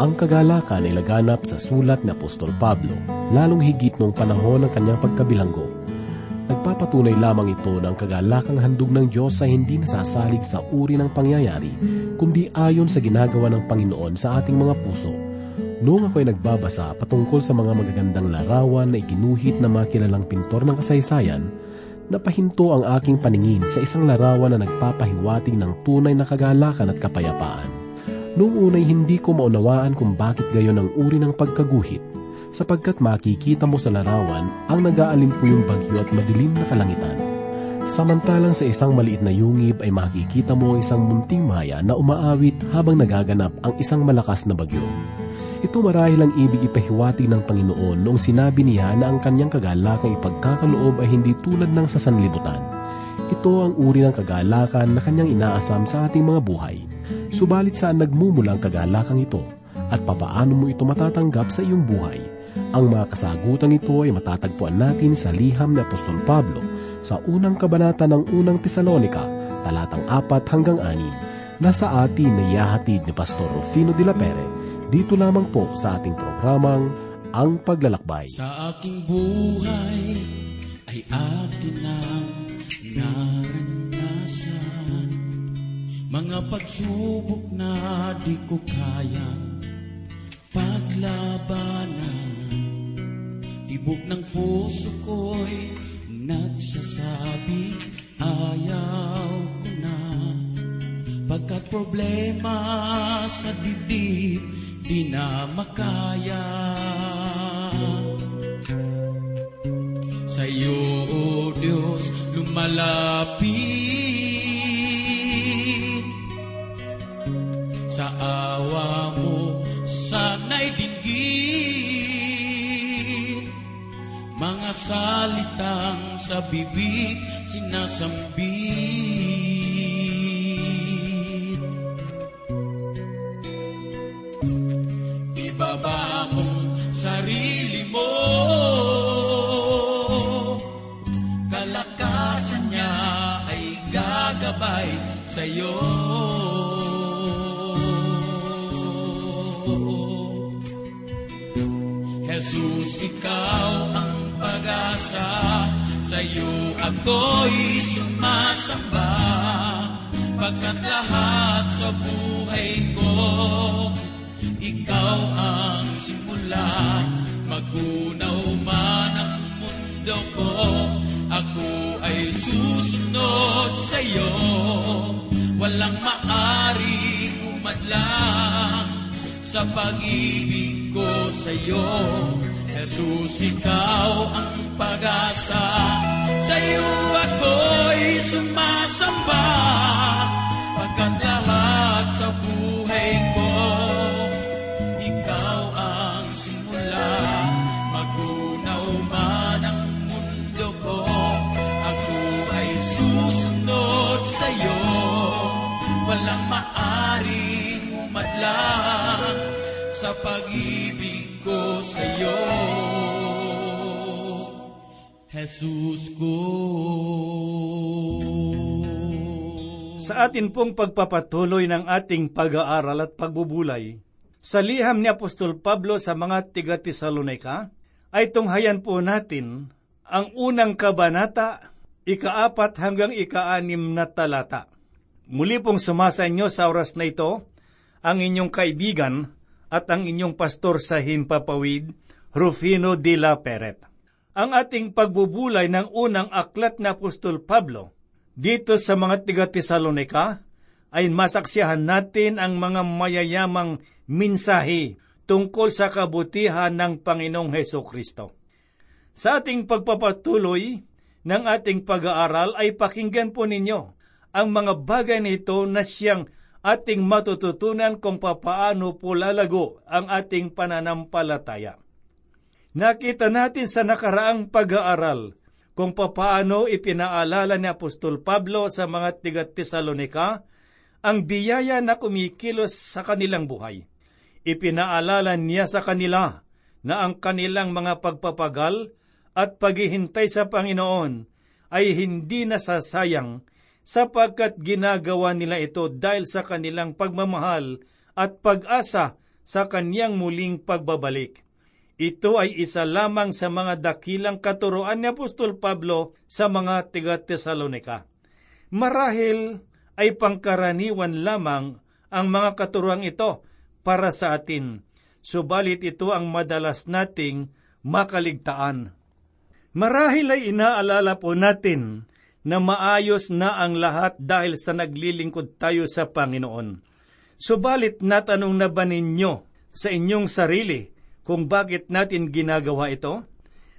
Ang kagalakan ay laganap sa sulat ni Apostol Pablo, lalong higit noong panahon ng kanyang pagkabilanggo. Nagpapatunay lamang ito ng kagalakang handog ng Diyos sa hindi nasasalig sa uri ng pangyayari, kundi ayon sa ginagawa ng Panginoon sa ating mga puso. Noong ako'y nagbabasa patungkol sa mga magagandang larawan na ikinuhit ng mga kilalang pintor ng kasaysayan, napahinto ang aking paningin sa isang larawan na nagpapahiwatig ng tunay na kagalakan at kapayapaan. Noong unay hindi ko maunawaan kung bakit gayon ang uri ng pagkaguhit, sapagkat makikita mo sa larawan ang nag-aalimpuyong bagyo at madilim na kalangitan. Samantalang sa isang maliit na yungib ay makikita mo ang isang munting maya na umaawit habang nagaganap ang isang malakas na bagyo. Ito marahil ang ibig ipahiwatig ng Panginoon noong sinabi niya na ang kanyang kagalakang ipagkakaloob ay hindi tulad ng sa sanlibutan. Ito ang uri ng kagalakan na kanyang inaasam sa ating mga buhay. Subalit saan nagmumula ang kagalakang ito at papaano mo ito matatanggap sa iyong buhay? Ang mga kasagutang ito ay matatagpuan natin sa liham ni Apostol Pablo sa unang kabanata ng unang Tesalonika, talatang 4 hanggang 6, na sa atin na iyahatid ni Pastor Rufino de la Pere dito lamang po sa ating programang Ang Paglalakbay. Sa aking buhay ay akin ang naranasan Mga pagsubok na di ko kayang paglabanan Tibok ng puso ko'y nagsasabi ayaw ko na Pagkat problema sa dibdib di na makaya. Sa iyo, O Diyos, lumalapit. Salitang sa bibig sinasambit. Ako'y sumasamba. Pagkat lahat sa buhay ko ikaw ang simula. Magunaw man ang mundo ko Ako ay susunod sa iyo Walang maaring umadlang Sa pag-ibig ko sa iyo Jesus, ikaw ang pag-asa Sa iyo ako'y sumasamba Pagkat lahat sa buhay ko. Ikaw ang simula Magunaw man ang mundo ko. Ako ay susunod sa iyo Walang maaring umadlang Sa pag-ibig Jesus ko Sa atin pong pagpapatuloy ng ating pag-aaral at pagbubulay, sa liham ni Apostol Pablo sa mga tiga Tesalonika, ay tunghayan po natin ang unang kabanata, ikaapat hanggang ikaanim na talata. Muli pong sumasa inyo sa oras na ito, ang inyong kaibigan at ang inyong pastor sa Himpapawid, Rufino de la Peret. Ang ating pagbubulay ng unang aklat ni Apostol Pablo dito sa mga tiga Tesalonika ay masaksiyahan natin ang mga mayayamang minsahe tungkol sa kabutihan ng Panginoong Heso Kristo. Sa ating pagpapatuloy ng ating pag-aaral ay pakinggan po ninyo ang mga bagay nito na siyang ating matututunan kung papaano po lalago ang ating pananampalataya. Nakita natin sa nakaraang pag-aaral kung papaano ipinaalala ni Apostol Pablo sa mga tiga Tesalonika ang biyaya na kumikilos sa kanilang buhay. Ipinaalala niya sa kanila na ang kanilang mga pagpapagal at paghihintay sa Panginoon ay hindi nasasayang sapagkat ginagawa nila ito dahil sa kanilang pagmamahal at pag-asa sa kanyang muling pagbabalik. Ito ay isa lamang sa mga dakilang katuroan ni Apostol Pablo sa mga tiga Tesalonika. Marahil ay pangkaraniwan lamang ang mga katuroang ito para sa atin, subalit ito ang madalas nating makaligtaan. Marahil ay inaalala po natin na maayos na ang lahat dahil sa naglilingkod tayo sa Panginoon. Subalit natanong na ba ninyo sa inyong sarili kung bakit natin ginagawa ito?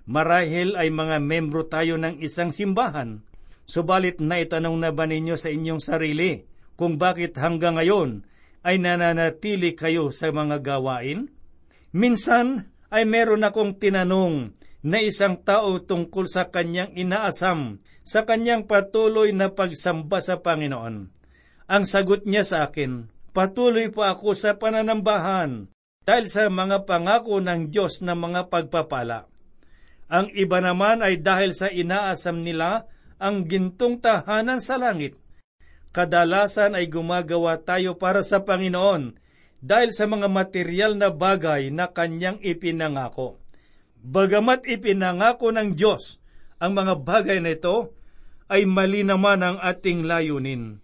Marahil ay mga membro tayo ng isang simbahan. Subalit naitanong na ba ninyo sa inyong sarili kung bakit hanggang ngayon ay nananatili kayo sa mga gawain? Minsan ay meron akong tinanong na isang tao tungkol sa kanyang inaasam sa kanyang patuloy na pagsamba sa Panginoon. Ang sagot niya sa akin, patuloy po ako sa pananambahan dahil sa mga pangako ng Diyos na mga pagpapala. Ang iba naman ay dahil sa inaasam nila ang gintong tahanan sa langit. Kadalasan ay gumagawa tayo para sa Panginoon dahil sa mga material na bagay na kanyang ipinangako. Bagamat ipinangako ng Diyos ang mga bagay na ito, ay mali naman ang ating layunin.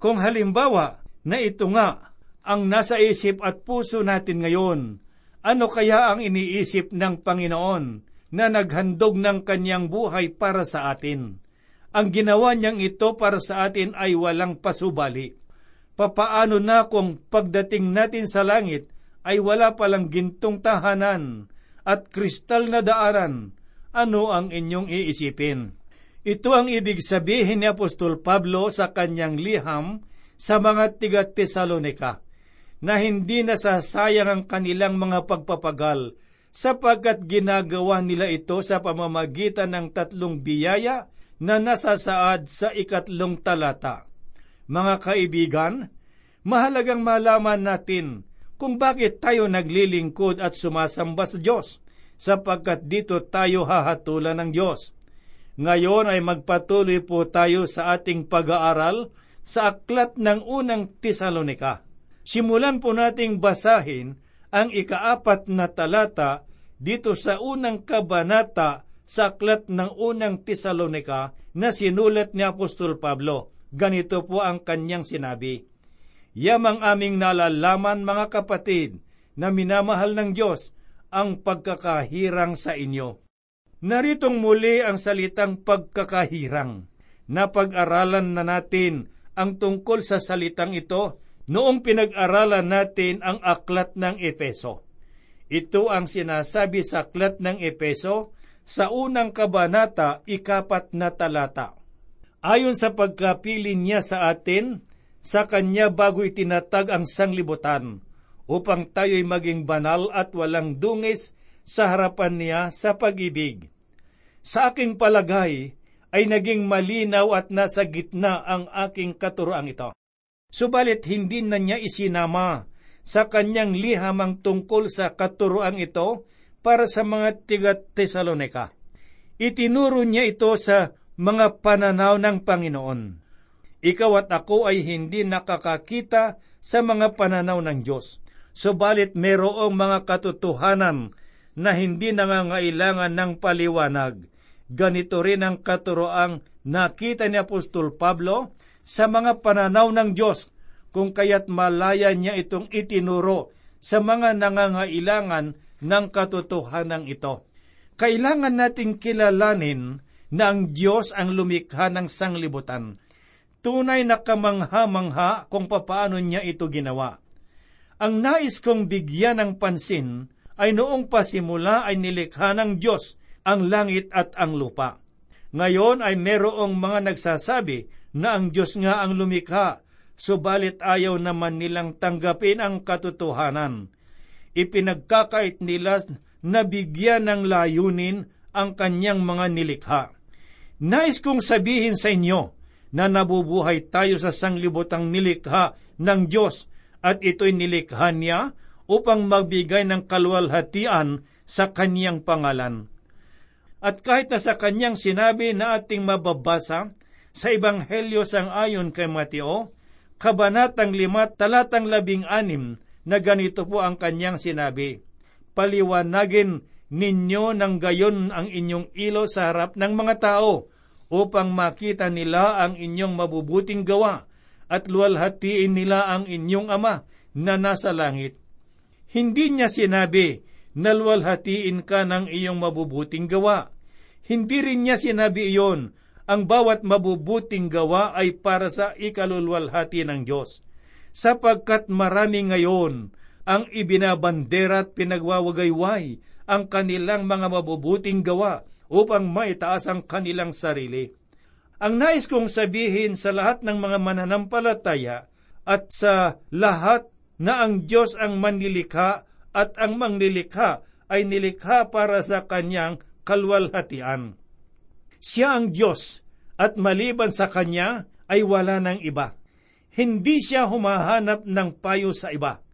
Kung halimbawa na ito nga ang nasa isip at puso natin ngayon. Ano kaya ang iniisip ng Panginoon na naghandog ng kanyang buhay para sa atin? Ang ginawa niyang ito para sa atin ay walang pasubali. Papaano na kung pagdating natin sa langit ay wala palang gintong tahanan at kristal na daanan? Ano ang inyong iisipin? Ito ang ibig sabihin ni Apostol Pablo sa kanyang liham sa mga tiga Tesalonika na hindi nasasayang ang kanilang mga pagpapagal sapagkat ginagawa nila ito sa pamamagitan ng tatlong biyaya na nasasaad sa ikatlong talata. Mga kaibigan, mahalagang malaman natin kung bakit tayo naglilingkod at sumasamba sa Diyos, sapagkat dito tayo hahatulan ng Diyos. Ngayon ay magpatuloy po tayo sa ating pag-aaral sa aklat ng unang Tesalonika. Simulan po nating basahin ang ikaapat na talata dito sa unang kabanata sa aklat ng unang Tesalonika na sinulat ni Apostol Pablo. Ganito po ang kanyang sinabi, Yamang aming nalalaman mga kapatid na minamahal ng Diyos ang pagkakahirang sa inyo. Naritong muli ang salitang pagkakahirang. Napag-aralan na natin ang tungkol sa salitang ito noong pinag-aralan natin ang aklat ng Efeso. Ito ang sinasabi sa aklat ng Efeso sa unang kabanata, ikapat na talata. Ayon sa pagkapili niya sa atin, sa kanya bago itinatag ang sanglibutan, upang tayo'y maging banal at walang dungis sa harapan niya sa pag-ibig. Sa aking palagay, ay naging malinaw at nasa gitna ang aking katuroang ito. Subalit hindi na niya isinama sa kanyang lihamang tungkol sa katuroang ito para sa mga tiga Tesalonika. Itinuro niya ito sa mga pananaw ng Panginoon. Ikaw at ako ay hindi nakakakita sa mga pananaw ng Diyos. Subalit merong mga katotohanan na hindi nangangailangan ng paliwanag. Ganito rin ang katuroang nakita ni Apostol Pablo sa mga pananaw ng Diyos, kung kaya't malaya niya itong itinuro sa mga nangangailangan ng katotohanan ito. Kailangan nating kilalanin na ang Diyos ang lumikha ng sanglibutan. Tunay na kamangha-mangha kung papaano niya ito ginawa. Ang nais kong bigyan ng pansin ay noong pasimula ay nilikha ng Diyos ang langit at ang lupa. Ngayon ay merong mga nagsasabi na ang Diyos nga ang lumikha, subalit ayaw naman nilang tanggapin ang katotohanan. Ipinagkakait nila na bigyan ng layunin ang kanyang mga nilikha. Nais kong sabihin sa inyo na nabubuhay tayo sa sanglibotang nilikha ng Diyos at ito'y nilikha niya upang magbigay ng kalwalhatian sa kanyang pangalan. At kahit na sa kanyang sinabi na ating mababasa, sa Ebanghelyo sang ayon kay Mateo, Kabanatang 5, talatang 16, na ganito po ang kanyang sinabi, Paliwanagin ninyo ng gayon ang inyong ilo sa harap ng mga tao upang makita nila ang inyong mabubuting gawa at luwalhatiin nila ang inyong ama na nasa langit. Hindi niya sinabi na luwalhatiin ka ng iyong mabubuting gawa. Hindi rin niya sinabi iyon, ang bawat mabubuting gawa ay para sa ikalulwalhati ng Diyos. Sapagkat marami ngayon ang ibinabandera at pinagwawagayway ang kanilang mga mabubuting gawa upang maitaas ang kanilang sarili. Ang nais kong sabihin sa lahat ng mga mananampalataya at sa lahat na ang Diyos ang manlilikha at ang manglilikha ay nilikha para sa kanyang kalwalhatian. Siya ang Diyos at maliban sa Kanya ay wala ng iba. Hindi siya humahanap ng payo sa iba.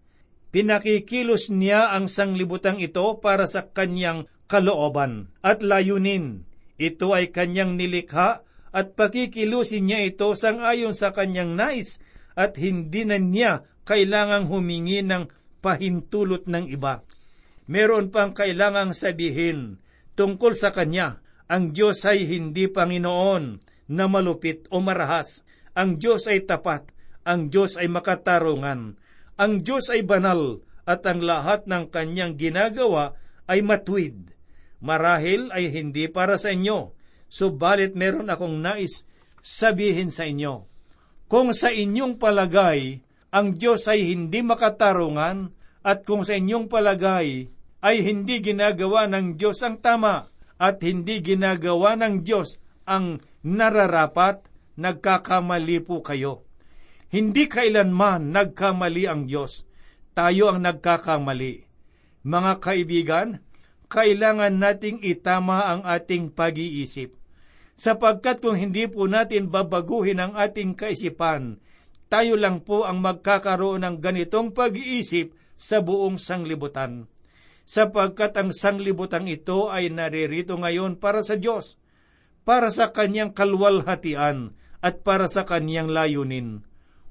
Pinakikilos niya ang sanglibutang ito para sa kanyang kalooban at layunin. Ito ay kanyang nilikha at pakikilusin niya ito sangayon sa kanyang nais at hindi na niya kailangang humingi ng pahintulot ng iba. Meron pang kailangang sabihin tungkol sa kanya. Ang Diyos ay hindi Panginoon na malupit o marahas. Ang Diyos ay tapat. Ang Diyos ay makatarungan. Ang Diyos ay banal at ang lahat ng kanyang ginagawa ay matwid. Marahil ay hindi para sa inyo, subalit meron akong nais sabihin sa inyo. Kung sa inyong palagay ang Diyos ay hindi makatarungan at kung sa inyong palagay ay hindi ginagawa ng Diyos ang tama at hindi ginagawa ng Diyos ang nararapat, nagkakamali po kayo. Hindi kailanman nagkamali ang Diyos. Tayo ang nagkakamali. Mga kaibigan, kailangan nating itama ang ating pag-iisip. Sapagkat kung hindi po natin babaguhin ang ating kaisipan, tayo lang po ang magkakaroon ng ganitong pag-iisip sa buong sanglibutan. Sapagkat ang sanglibutan ito ay naririto ngayon para sa Diyos para sa kanyang kalwalhatian at para sa kanyang layunin.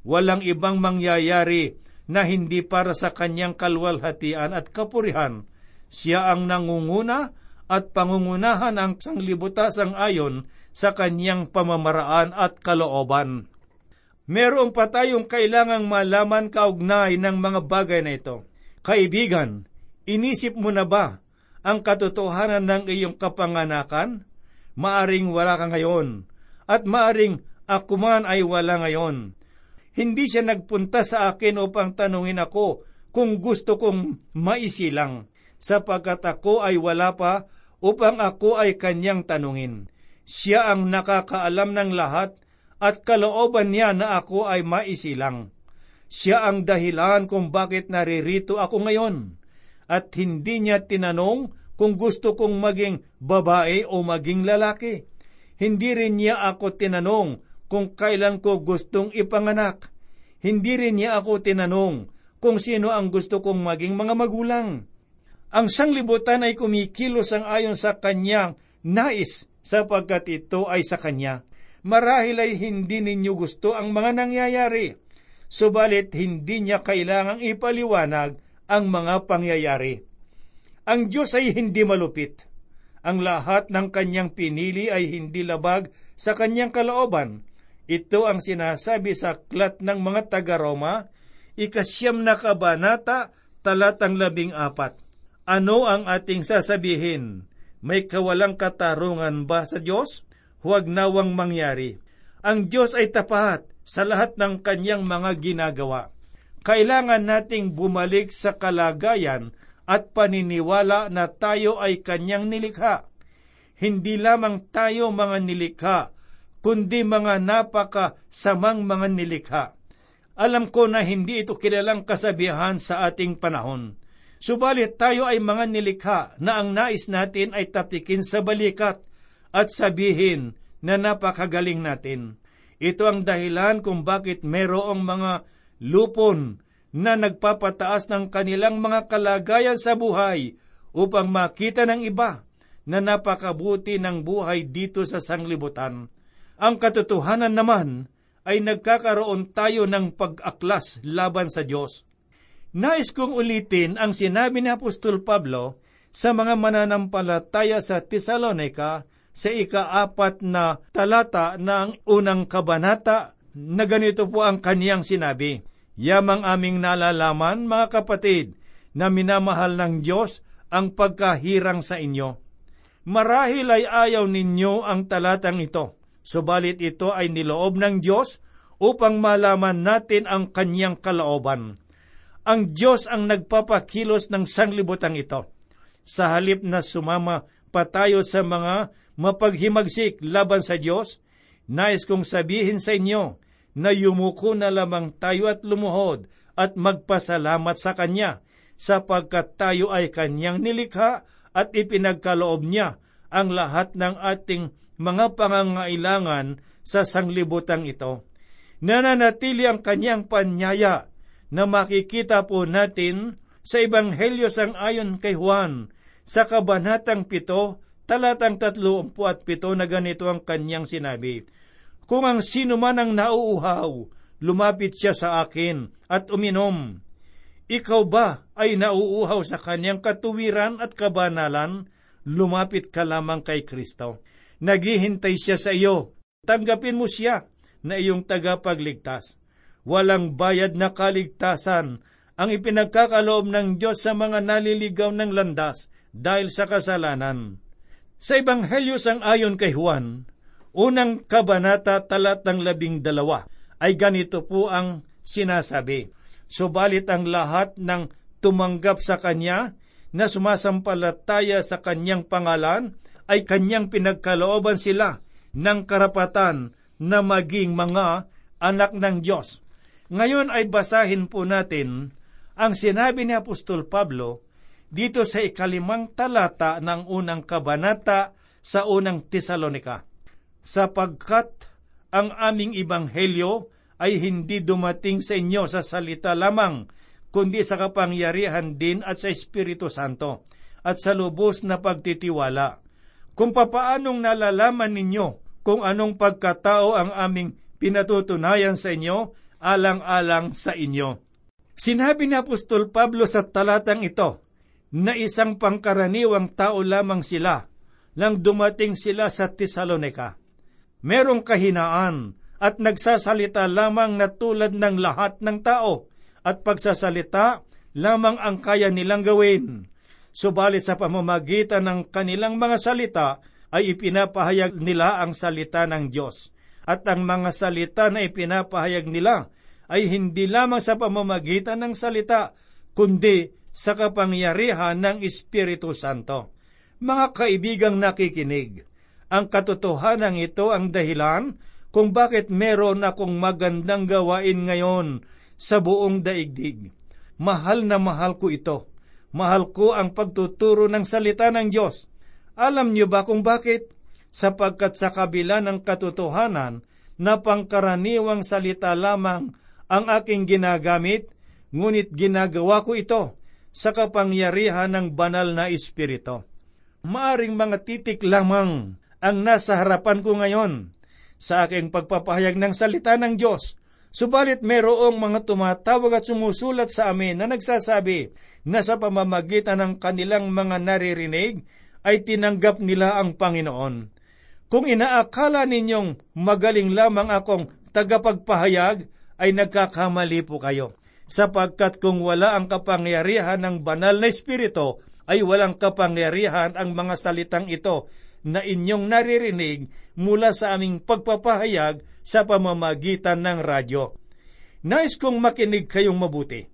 Walang ibang mangyayari na hindi para sa kanyang kalwalhatian at kapurihan. Siya ang nangunguna at pangungunahan ang sanglibutasang ayon sa kanyang pamamaraan at kalooban. Merong pa tayong kailangang malaman kaugnay ng mga bagay na ito. Kaibigan, inisip mo na ba ang katotohanan ng iyong kapanganakan? maaring wala ka ngayon, at maaring ako man ay wala ngayon. Hindi siya nagpunta sa akin upang tanungin ako kung gusto kong maisilang, sapagkat ako ay wala pa upang ako ay kanyang tanungin. Siya ang nakakaalam ng lahat at kalooban niya na ako ay maisilang. Siya ang dahilan kung bakit naririto ako ngayon. At hindi niya tinanong kung gusto kong maging babae o maging lalaki. Hindi rin niya ako tinanong kung kailan ko gustong ipanganak. Hindi rin niya ako tinanong kung sino ang gusto kong maging mga magulang. Ang sanglibutan ay kumikilos ang ayon sa kanyang nais sapagkat ito ay sa kanya. Marahil ay hindi ninyo gusto ang mga nangyayari, subalit hindi niya kailangang ipaliwanag ang mga pangyayari. Ang Diyos ay hindi malupit. Ang lahat ng kanyang pinili ay hindi labag sa kanyang kalooban. Ito ang sinasabi sa aklat ng mga taga-Roma, ikasyam na kabanata, talatang labing apat. Ano ang ating sasabihin? May kawalang katarungan ba sa Diyos? Huwag nawang mangyari. Ang Diyos ay tapat sa lahat ng kanyang mga ginagawa. Kailangan nating bumalik sa kalagayan at paniniwala na tayo ay kanyang nilikha. Hindi lamang tayo mga nilikha, kundi mga napaka samang mga nilikha. Alam ko na hindi ito kilalang kasabihan sa ating panahon. Subalit tayo ay mga nilikha na ang nais natin ay tapikin sa balikat at sabihin na napakagaling natin. Ito ang dahilan kung bakit merong mga lupon na nagpapataas ng kanilang mga kalagayan sa buhay upang makita ng iba na napakabuti ng buhay dito sa sanglibutan. Ang katotohanan naman ay nagkakaroon tayo ng pag-aklas laban sa Diyos. Nais kong ulitin ang sinabi ni Apostol Pablo sa mga mananampalataya sa Tesalonika sa ikaapat na talata ng unang kabanata na ganito po ang kaniyang sinabi. Yamang aming nalalaman, mga kapatid, na minamahal ng Diyos ang pagkahirang sa inyo. Marahil ay ayaw ninyo ang talatang ito, subalit ito ay niloob ng Diyos upang malaman natin ang kanyang kalooban. Ang Diyos ang nagpapakilos ng sanglibutan ito. Sa halip na sumama pa tayo sa mga mapaghimagsik laban sa Diyos, nais kong sabihin sa inyo na yumuko na lamang tayo at lumuhod at magpasalamat sa Kanya, sapagkat tayo ay Kanyang nilikha at ipinagkaloob niya ang lahat ng ating mga pangangailangan sa sanglibutang ito. Nananatili ang kanyang panyaya na makikita po natin sa Ebanghelyo sang ayon kay Juan sa Kabanatang 7, talatang 37 na ganito ang kanyang sinabi, kung ang sino man ang nauuhaw, lumapit siya sa akin at uminom. Ikaw ba ay nauuhaw sa kanyang katuwiran at kabanalan? Lumapit ka lamang kay Kristo. Naghihintay siya sa iyo. Tanggapin mo siya na iyong tagapagligtas. Walang bayad na kaligtasan ang ipinagkakaloob ng Diyos sa mga naliligaw ng landas dahil sa kasalanan. Sa Ebanghelyo sang ayon kay Juan, unang kabanata talatang labing dalawa ay ganito po ang sinasabi. Subalit ang lahat ng tumanggap sa Kanya na sumasampalataya sa Kanyang pangalan ay Kanyang pinagkalooban sila ng karapatan na maging mga anak ng Diyos. Ngayon ay basahin po natin ang sinabi ni Apostol Pablo dito sa ikalimang talata ng unang kabanata sa unang Tesalonika sapagkat ang aming ibanghelyo ay hindi dumating sa inyo sa salita lamang, kundi sa kapangyarihan din at sa Espiritu Santo, at sa lubos na pagtitiwala. Kung papaanong nalalaman ninyo kung anong pagkatao ang aming pinatutunayan sa inyo, alang-alang sa inyo. Sinabi ni Apostol Pablo sa talatang ito, na isang pangkaraniwang tao lamang sila, lang dumating sila sa Tesalonika merong kahinaan at nagsasalita lamang na tulad ng lahat ng tao at pagsasalita lamang ang kaya nilang gawin. Subalit sa pamamagitan ng kanilang mga salita ay ipinapahayag nila ang salita ng Diyos. At ang mga salita na ipinapahayag nila ay hindi lamang sa pamamagitan ng salita, kundi sa kapangyarihan ng Espiritu Santo. Mga kaibigang nakikinig, ang katotohanan ito ang dahilan kung bakit meron akong magandang gawain ngayon sa buong daigdig. Mahal na mahal ko ito. Mahal ko ang pagtuturo ng salita ng Diyos. Alam niyo ba kung bakit? Sapagkat sa kabila ng katotohanan na pangkaraniwang salita lamang ang aking ginagamit, ngunit ginagawa ko ito sa kapangyarihan ng banal na Espiritu. Maaring mga titik lamang ang nasa harapan ko ngayon sa aking pagpapahayag ng salita ng Diyos. Subalit merong mga tumatawag at sumusulat sa amin na nagsasabi na sa pamamagitan ng kanilang mga naririnig ay tinanggap nila ang Panginoon. Kung inaakala ninyong magaling lamang akong tagapagpahayag, ay nagkakamali po kayo. Sapagkat kung wala ang kapangyarihan ng banal na Espiritu, ay walang kapangyarihan ang mga salitang ito na inyong naririnig mula sa aming pagpapahayag sa pamamagitan ng radyo. Nais kong makinig kayong mabuti.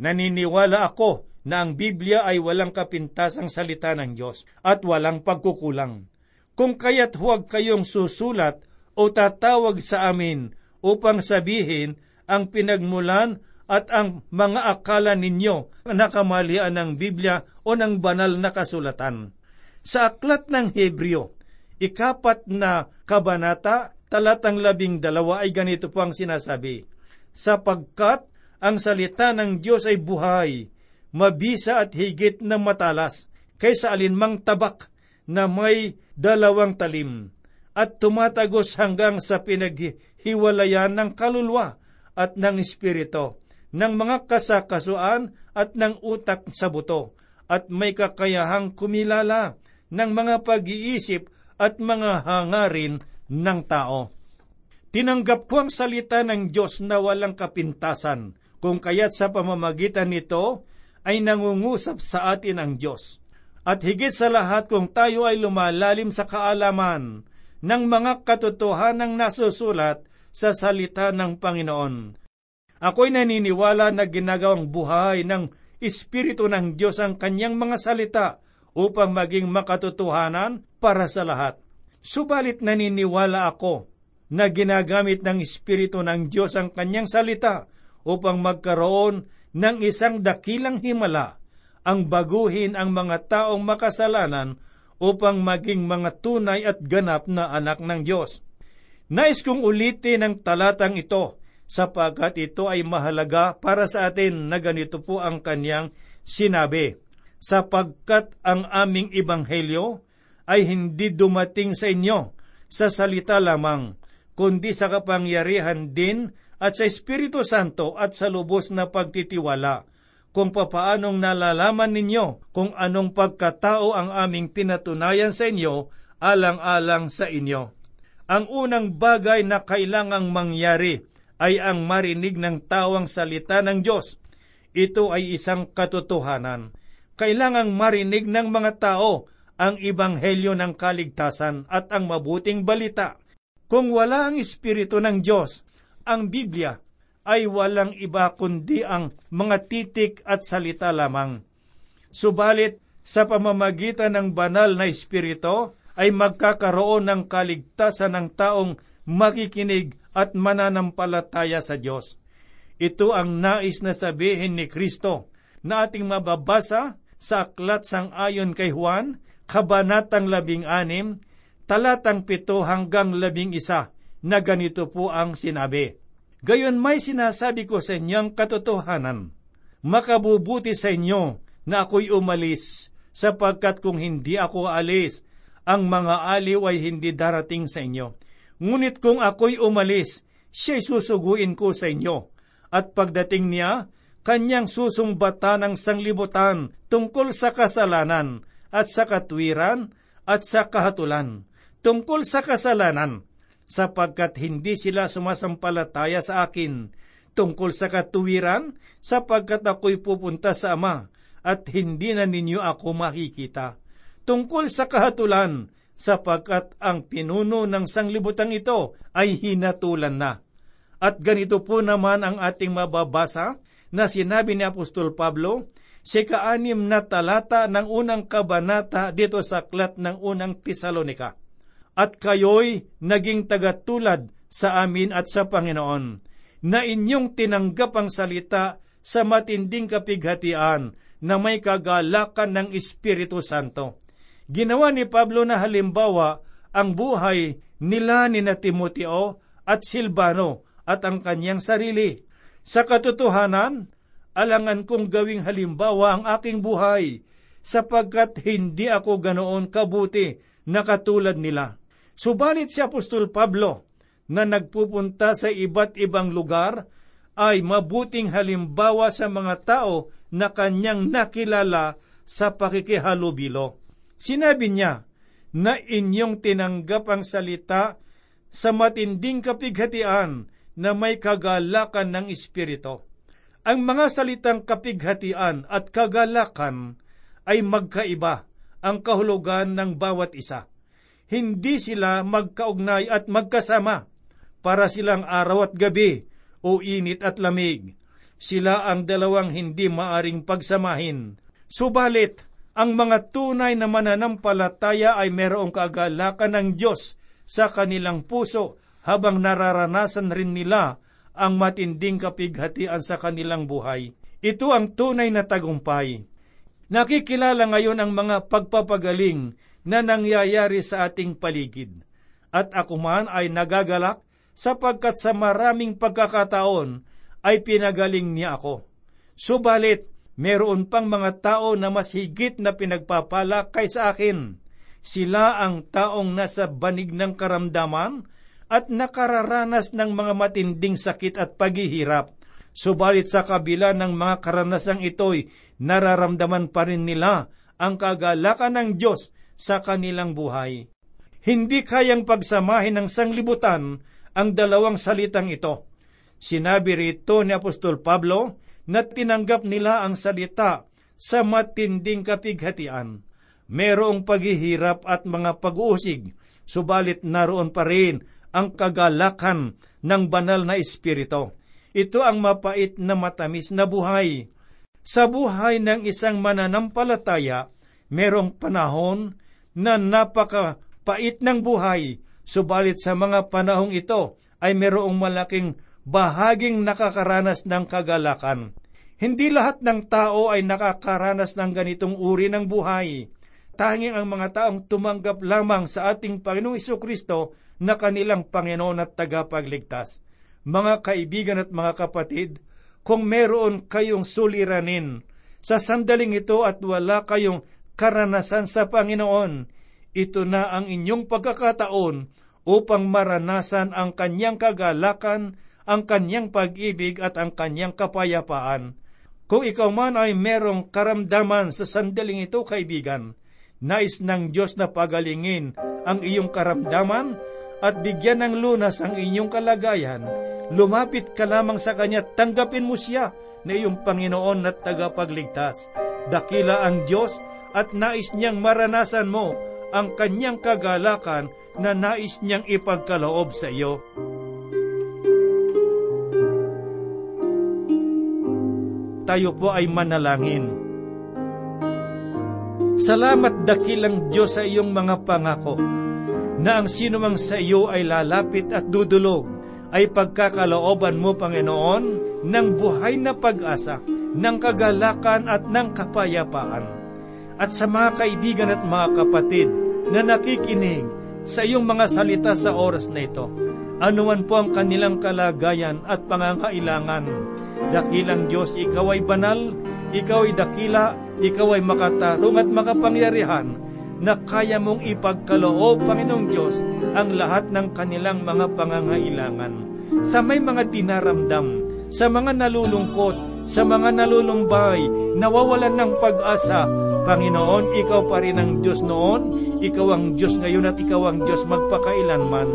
Naniniwala ako na ang Biblia ay walang kapintasang salita ng Diyos at walang pagkukulang. Kung kaya't huwag kayong susulat o tatawag sa amin upang sabihin ang pinagmulan at ang mga akala ninyo na kamalian ng Biblia o ng banal na kasulatan. Sa aklat ng Hebreo, ikapat na kabanata, talatang labing dalawa ay ganito po ang sinasabi, sapagkat ang salita ng Diyos ay buhay, mabisa at higit na matalas, kaysa alinmang tabak na may dalawang talim, at tumatagos hanggang sa pinaghiwalayan ng kaluluwa at ng espiritu, ng mga kasakasuan at ng utak sa buto, at may kakayahang kumilala ng mga pag-iisip at mga hangarin ng tao. Tinanggap ko ang salita ng Diyos na walang kapintasan, kung kaya't sa pamamagitan nito ay nangungusap sa atin ang Diyos. At higit sa lahat kung tayo ay lumalalim sa kaalaman ng mga katotohanang nasusulat sa salita ng Panginoon. Ako'y naniniwala na ginagawang buhay ng Espiritu ng Diyos ang kanyang mga salita upang maging makatotohanan para sa lahat. Subalit naniniwala ako na ginagamit ng Espiritu ng Diyos ang kanyang salita upang magkaroon ng isang dakilang himala ang baguhin ang mga taong makasalanan upang maging mga tunay at ganap na anak ng Diyos. Nais kong ulitin ang talatang ito sapagkat ito ay mahalaga para sa atin na ganito po ang kanyang sinabi. Sapagkat ang aming ibanghelyo ay hindi dumating sa inyo sa salita lamang, kundi sa kapangyarihan din at sa Espiritu Santo at sa lubos na pagtitiwala, kung papaanong nalalaman ninyo kung anong pagkatao ang aming pinatunayan sa inyo alang-alang sa inyo. Ang unang bagay na kailangang mangyari ay ang marinig ng tawang salita ng Diyos. Ito ay isang katotohanan. Kailangang marinig ng mga tao ang ibanghelyo ng kaligtasan at ang mabuting balita. Kung wala ang Espiritu ng Diyos, ang Biblia ay walang iba kundi ang mga titik at salita lamang. Subalit, sa pamamagitan ng banal na Espiritu, ay magkakaroon ng kaligtasan ng taong makikinig at mananampalataya sa Diyos. Ito ang nais na sabihin ni Kristo na ating mababasa sa aklat sang ayon kay Juan Kabanatang labing anim, talatang pito hanggang labing isa, na ganito po ang sinabi. Gayon may sinasabi ko sa inyong katotohanan, makabubuti sa inyo na ako'y umalis, sapagkat kung hindi ako alis, ang mga aliw ay hindi darating sa inyo. Ngunit kung ako'y umalis, siya'y susuguin ko sa inyo. At pagdating niya, kanyang susumbatan ng sanglibutan tungkol sa kasalanan at sa katwiran at sa kahatulan tungkol sa kasalanan sapagkat hindi sila sumasampalataya sa akin tungkol sa katuwiran sapagkat ako'y pupunta sa Ama at hindi na ninyo ako makikita tungkol sa kahatulan sapagkat ang pinuno ng sanglibutan ito ay hinatulan na. At ganito po naman ang ating mababasa na sinabi ni Apostol Pablo si kaanim na talata ng unang kabanata dito sa aklat ng unang Tesalonika. At kayo'y naging tagatulad sa amin at sa Panginoon, na inyong tinanggap ang salita sa matinding kapighatian na may kagalakan ng Espiritu Santo. Ginawa ni Pablo na halimbawa ang buhay nila ni na Timoteo at Silvano at ang kanyang sarili. Sa katotohanan, alangan kong gawing halimbawa ang aking buhay, sapagkat hindi ako ganoon kabuti na katulad nila. Subalit si Apostol Pablo, na nagpupunta sa iba't ibang lugar, ay mabuting halimbawa sa mga tao na kanyang nakilala sa pakikihalubilo. Sinabi niya na inyong tinanggap ang salita sa matinding kapighatian na may kagalakan ng Espiritu. Ang mga salitang kapighatian at kagalakan ay magkaiba ang kahulugan ng bawat isa. Hindi sila magkaugnay at magkasama para silang araw at gabi o init at lamig. Sila ang dalawang hindi maaring pagsamahin. Subalit, ang mga tunay na mananampalataya ay merong kagalakan ng Diyos sa kanilang puso habang nararanasan rin nila ang matinding kapighatian sa kanilang buhay. Ito ang tunay na tagumpay. Nakikilala ngayon ang mga pagpapagaling na nangyayari sa ating paligid. At ako man ay nagagalak sapagkat sa maraming pagkakataon ay pinagaling niya ako. Subalit, meron pang mga tao na mas higit na pinagpapala kaysa akin. Sila ang taong nasa banig ng karamdaman at nakararanas ng mga matinding sakit at paghihirap. Subalit sa kabila ng mga karanasang ito'y nararamdaman pa rin nila ang kagalakan ng Diyos sa kanilang buhay. Hindi kayang pagsamahin ng sanglibutan ang dalawang salitang ito. Sinabi rito ni Apostol Pablo na tinanggap nila ang salita sa matinding kapighatian. Merong paghihirap at mga pag-uusig, subalit naroon pa rin ang kagalakan ng banal na espiritu. Ito ang mapait na matamis na buhay. Sa buhay ng isang mananampalataya, merong panahon na napakapait ng buhay, subalit sa mga panahong ito ay merong malaking bahaging nakakaranas ng kagalakan. Hindi lahat ng tao ay nakakaranas ng ganitong uri ng buhay. Tanging ang mga taong tumanggap lamang sa ating Panginoong Kristo na kanilang Panginoon at tagapagligtas mga kaibigan at mga kapatid, kung meron kayong suliranin sa sandaling ito at wala kayong karanasan sa Panginoon, ito na ang inyong pagkakataon upang maranasan ang kanyang kagalakan, ang kanyang pag-ibig at ang kanyang kapayapaan. Kung ikaw man ay merong karamdaman sa sandaling ito, kaibigan, nais ng Diyos na pagalingin ang iyong karamdaman at bigyan ng lunas ang inyong kalagayan, lumapit ka lamang sa Kanya, tanggapin mo siya na iyong Panginoon at tagapagligtas. Dakila ang Diyos at nais niyang maranasan mo ang kanyang kagalakan na nais niyang ipagkaloob sa iyo. Tayo po ay manalangin. Salamat dakilang Diyos sa iyong mga pangako na ang sinumang sa iyo ay lalapit at dudulog ay pagkakalooban mo, Panginoon, ng buhay na pag-asa, ng kagalakan at ng kapayapaan. At sa mga kaibigan at mga kapatid na nakikinig sa iyong mga salita sa oras na ito, anuman po ang kanilang kalagayan at pangangailangan, dakilang Diyos, ikaw ay banal, ikaw ay dakila, ikaw ay makatarong at makapangyarihan, na kaya mong ipagkaloob, Panginoong Diyos, ang lahat ng kanilang mga pangangailangan. Sa may mga dinaramdam, sa mga nalulungkot, sa mga nalulumbay, nawawalan ng pag-asa, Panginoon, Ikaw pa rin ang Diyos noon, Ikaw ang Diyos ngayon at Ikaw ang Diyos magpakailanman.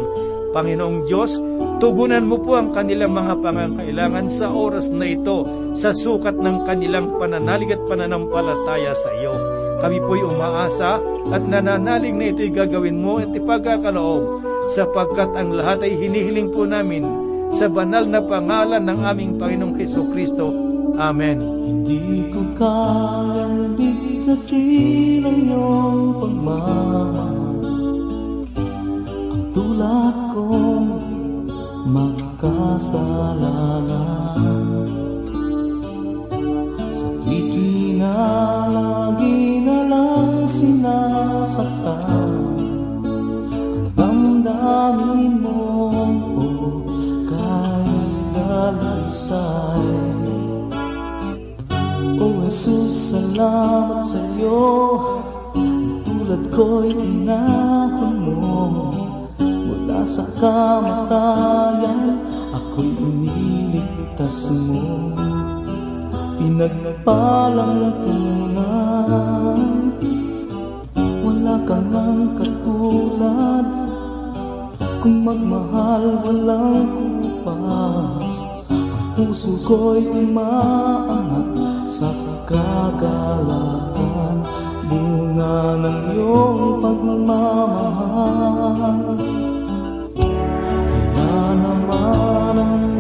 Panginoong Diyos, tugunan mo po ang kanilang mga pangangailangan sa oras na ito sa sukat ng kanilang pananalig at pananampalataya sa iyo. Kami po'y umaasa at nananalig na ito'y gagawin mo at ipagkakaloob sapagkat ang lahat ay hinihiling po namin sa banal na pangalan ng aming Panginoong Heso Kristo. Amen. Hindi ko kayang bigkasin ang iyong pagmamahal tulad kong makasalanan Sa tuwid na lagi na lang sinasaktan. Ang damdamin mo o kahit dalisay O Jesus, salamat sa iyo. Tulad ko'y tinahon mo Mula sa kamatayan Ako'y iniligtas mo. Pinagpalang tunay Wala kang ang katulad. Kung magmahal walang kupas. Ang puso ko'y umaangat Sa kagalakan. Bunga ng iyong pagmamahal naman ang